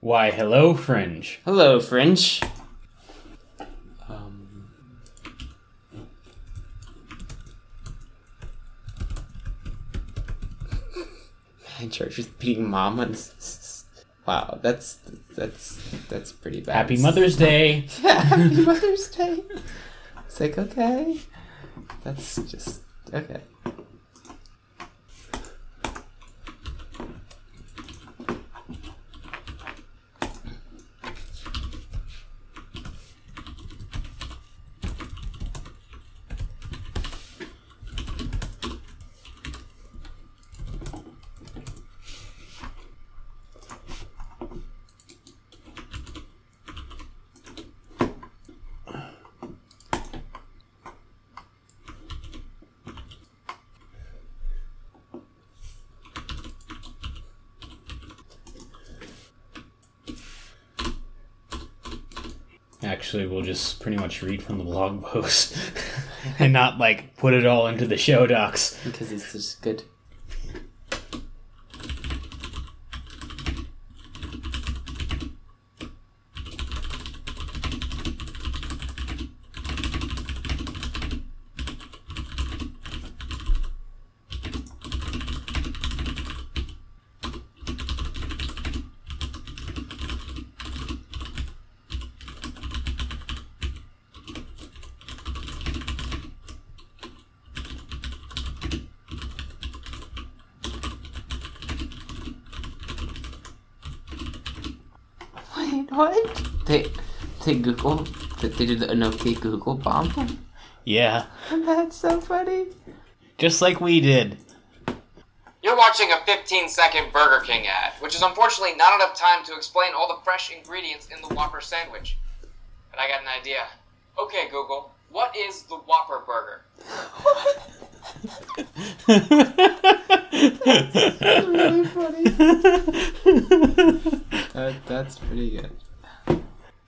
Why, hello, Fringe. Hello, Fringe. Um, man, George is beating mom on. s- s- Wow, that's that's that's pretty bad. Happy Mother's Day. Yeah, Happy Mother's Day. It's like okay, that's just okay. Actually, we'll just pretty much read from the blog post and not like put it all into the show docs. Because it's just good. Wait, what? They they Google they, they did an okay Google bomb. Yeah, That's so funny. just like we did. You're watching a 15 second Burger King ad, which is unfortunately not enough time to explain all the fresh ingredients in the Whopper sandwich. But I got an idea. Okay, Google, what is the Whopper burger? That's really funny. That, that's pretty good.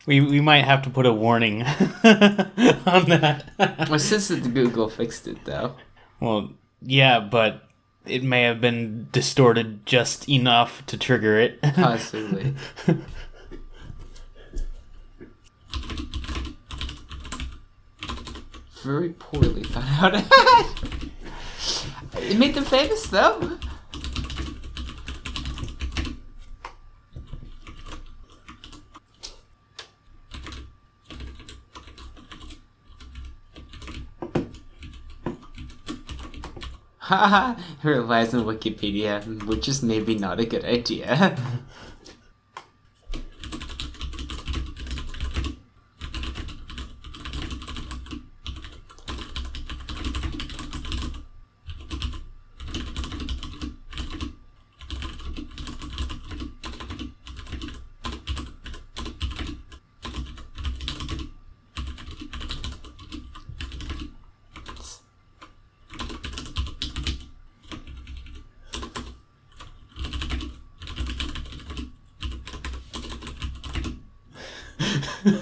we we might have to put a warning on that. Well, since the Google fixed it though. well, yeah, but it may have been distorted just enough to trigger it. Possibly. Very poorly thought out. it made them famous though. Haha, relies on Wikipedia, which is maybe not a good idea. The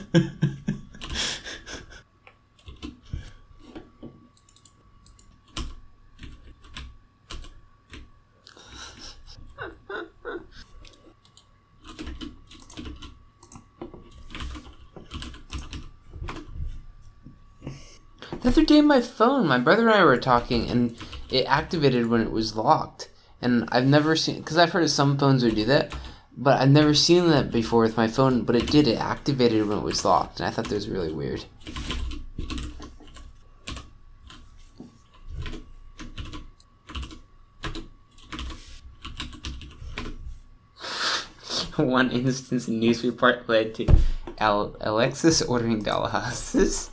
other day, my phone, my brother and I were talking, and it activated when it was locked. And I've never seen, because I've heard of some phones would do that, but I've never seen that before with my phone. But it did, it activated when it was locked, and I thought that was really weird. One instance in news report led to Al- Alexa's ordering dollhouses.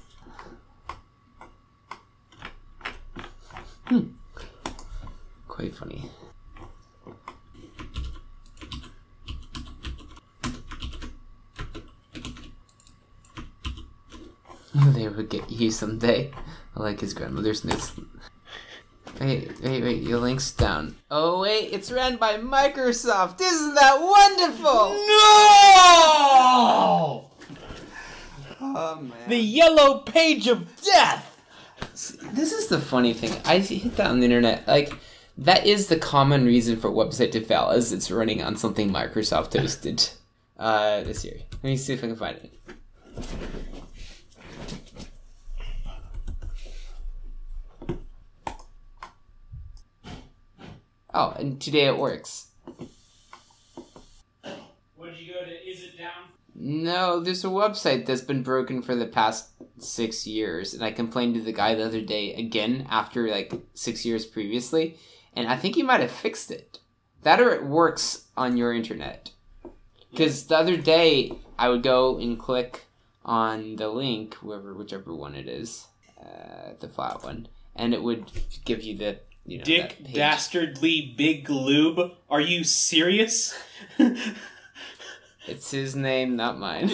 Hmm. Quite funny. they would get you someday. I like his grandmother's notes. Wait, wait, wait, your link's down. Oh, wait, it's ran by Microsoft. Isn't that wonderful? No! Oh, man. The yellow page of death! This is the funny thing. I hit that on the internet. Like, that is the common reason for a website to fail, is it's running on something Microsoft hosted. Uh, this year. Let me see if I can find it. Oh, and today it works. What did you go to? Is it down? No, there's a website that's been broken for the past six years, and I complained to the guy the other day again after like six years previously, and I think he might have fixed it. That or it works on your internet. Because the other day I would go and click on the link, whoever, whichever one it is, uh, the flat one, and it would give you the you know Dick. Dastardly Big Lube. Are you serious? It's his name, not mine.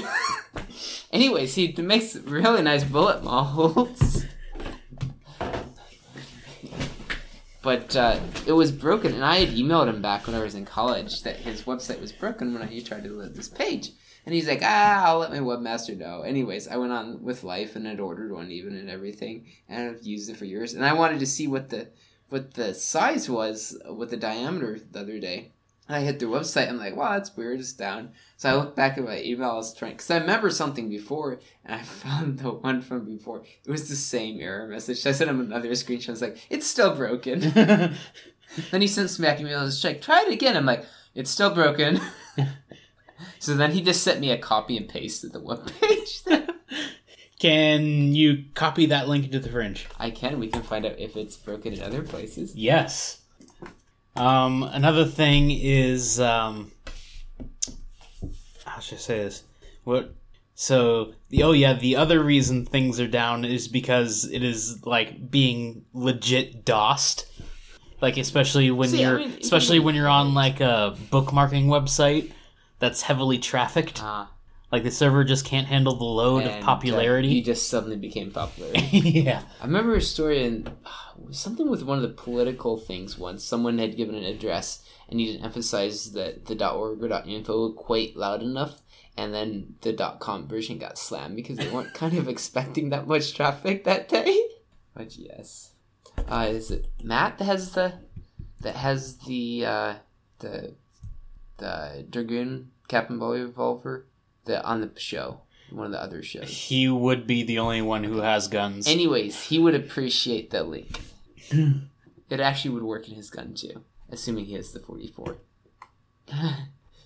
Anyways, he makes really nice bullet molds. but uh, it was broken, and I had emailed him back when I was in college that his website was broken when I tried to load this page. And he's like, ah, I'll let my webmaster know. Anyways, I went on with life and had ordered one even and everything, and I've used it for years. And I wanted to see what the what the size was, with the diameter the other day. And I hit their website. I'm like, wow, that's weird. It's down. So I look back at my email. I was trying because I remember something before, and I found the one from before. It was the same error message. I sent him another screenshot. I was like, it's still broken. then he sends me back an email. I was like, try it again. I'm like, it's still broken. so then he just sent me a copy and paste of the webpage. Can you copy that link into the fringe? I can. We can find out if it's broken in other places. Yes. Um, another thing is, um, how should I say this? What? So the oh yeah, the other reason things are down is because it is like being legit DOSed. Like especially when See, you're mean, especially when you're on like a bookmarking website that's heavily trafficked. Ah, Like the server just can't handle the load and, of uh, popularity. he just suddenly became popular. yeah. I remember a story in something with one of the political things once. Someone had given an address and he didn't emphasize that the .org or .info quite loud enough, and then the .com version got slammed because they weren't kind of expecting that much traffic that day. But yes, uh, is it Matt that has the that has the uh, the the Dragoon Captain Bowie revolver the on the show, one of the other shows. He would be the only one who has guns. Anyways, he would appreciate that link. it actually would work in his gun too, assuming he has the 44.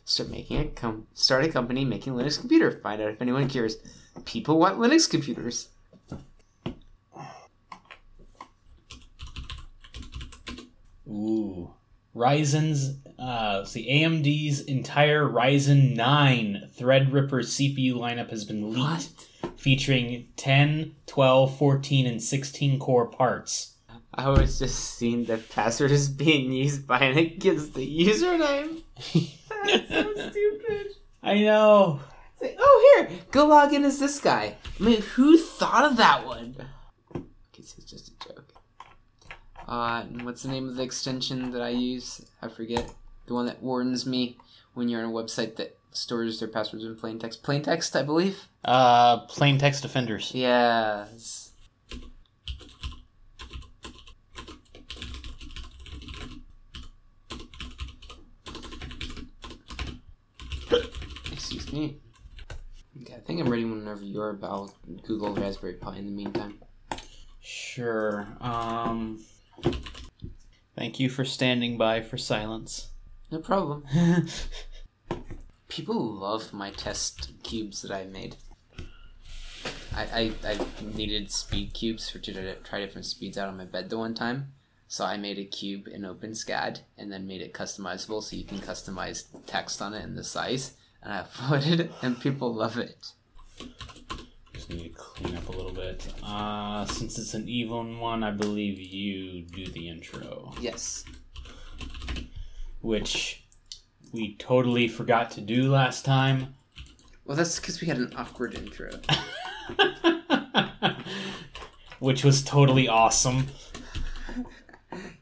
Start making a com- start a company making Linux computer. Find out if anyone cares. People want Linux computers. Ooh. Ryzen's, uh, let's see, AMD's entire Ryzen 9 Threadripper CPU lineup has been leaked, featuring 10, 12, 14, and 16 core parts. I was just seeing the password is being used by and it gives the username. That's so stupid. I know. It's like, oh, here, go log in as this guy. I mean, who thought of that one? Guess it's just a joke. Uh, and what's the name of the extension that I use? I forget. The one that warns me when you're on a website that stores their passwords in plain text. Plain text, I believe. Uh, plain text offenders. Yes. Excuse me. Okay, I think I'm ready whenever you're about Google Raspberry Pi in the meantime. Sure. Um, thank you for standing by for silence. No problem. People love my test cubes that I made. I, I, I needed speed cubes for to try- try different speeds out on my bed the one time. So I made a cube in OpenSCAD and then made it customizable so you can customize text on it and the size. And I uploaded it and people love it. Just need to clean up a little bit. Uh, since it's an even one, I believe you do the intro. Yes. which we totally forgot to do last time. Well, that's because we had an awkward intro. which was totally awesome.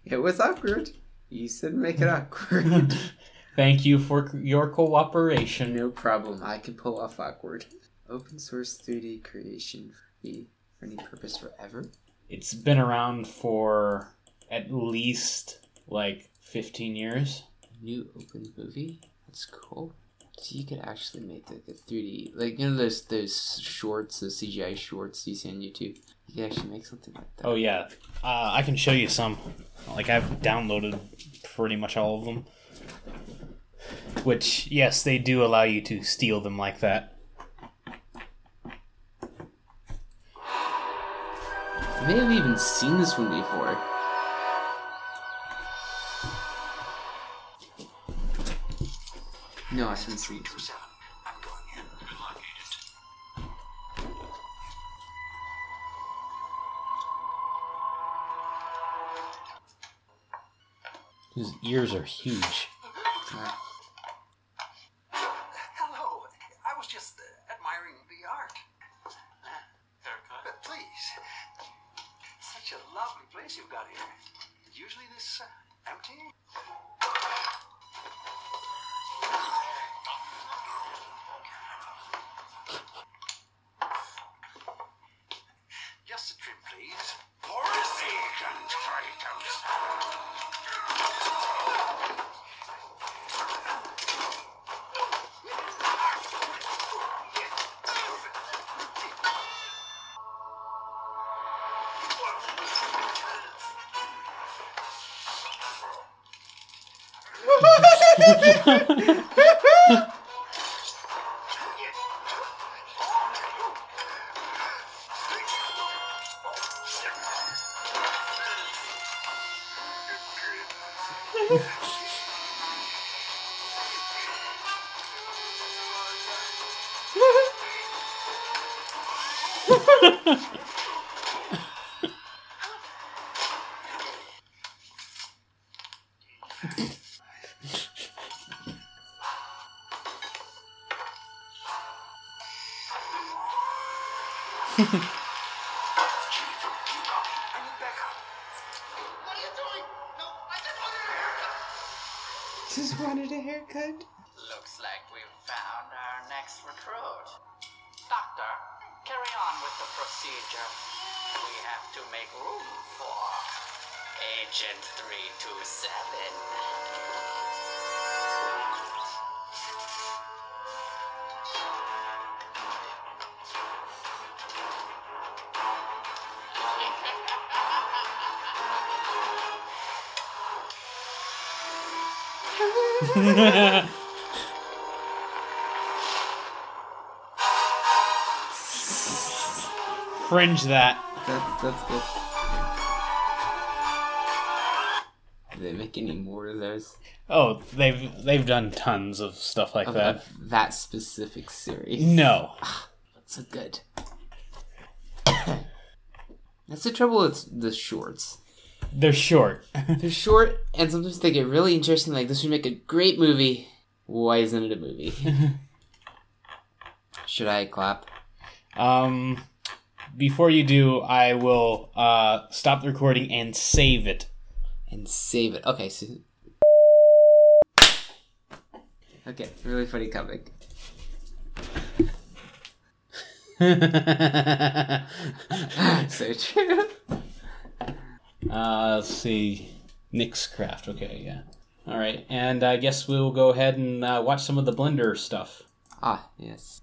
It was awkward. You said make it awkward. Thank you for your cooperation. No problem. I can pull off awkward. Open source 3D creation free for any purpose forever. It's been around for at least like 15 years. New open movie. That's cool. So you could actually make like a 3D, like you know those those shorts, those CGI shorts you see on YouTube. You could actually make something like that. Oh yeah, uh, I can show you some. Like I've downloaded pretty much all of them. Which yes, they do allow you to steal them like that. I may have even seen this one before. No, I haven't seen it. I'm going in. Good luck, Agent. His ears are huge. Hello. I was just uh, admiring the art. Haircut? But please, such a lovely place you've got here. Usually this uh, empty? Just a trim, please. For the agent, Kratos. I need backup. What are you doing? No, I just wanted a haircut. Looks like we've found our next recruit. Doctor, carry on with the procedure. We have to make room for Agent 327. Fringe that. That's that's good. Do they make any more of those? Oh, they've they've done tons of stuff like Of, that. of that specific series? No. Ah, that's so good. That's the trouble with the shorts. They're short. They're short, and sometimes they get really interesting. Like this would make a great movie. Why isn't it a movie? Should I clap? um before you do, I will uh stop the recording and save it. and save it. Okay, so. Okay, really funny comic. So true. Uh, let's see. nixCraft. Okay, yeah. All right, and I guess we'll go ahead and uh, watch some of the Blender stuff. Ah, yes.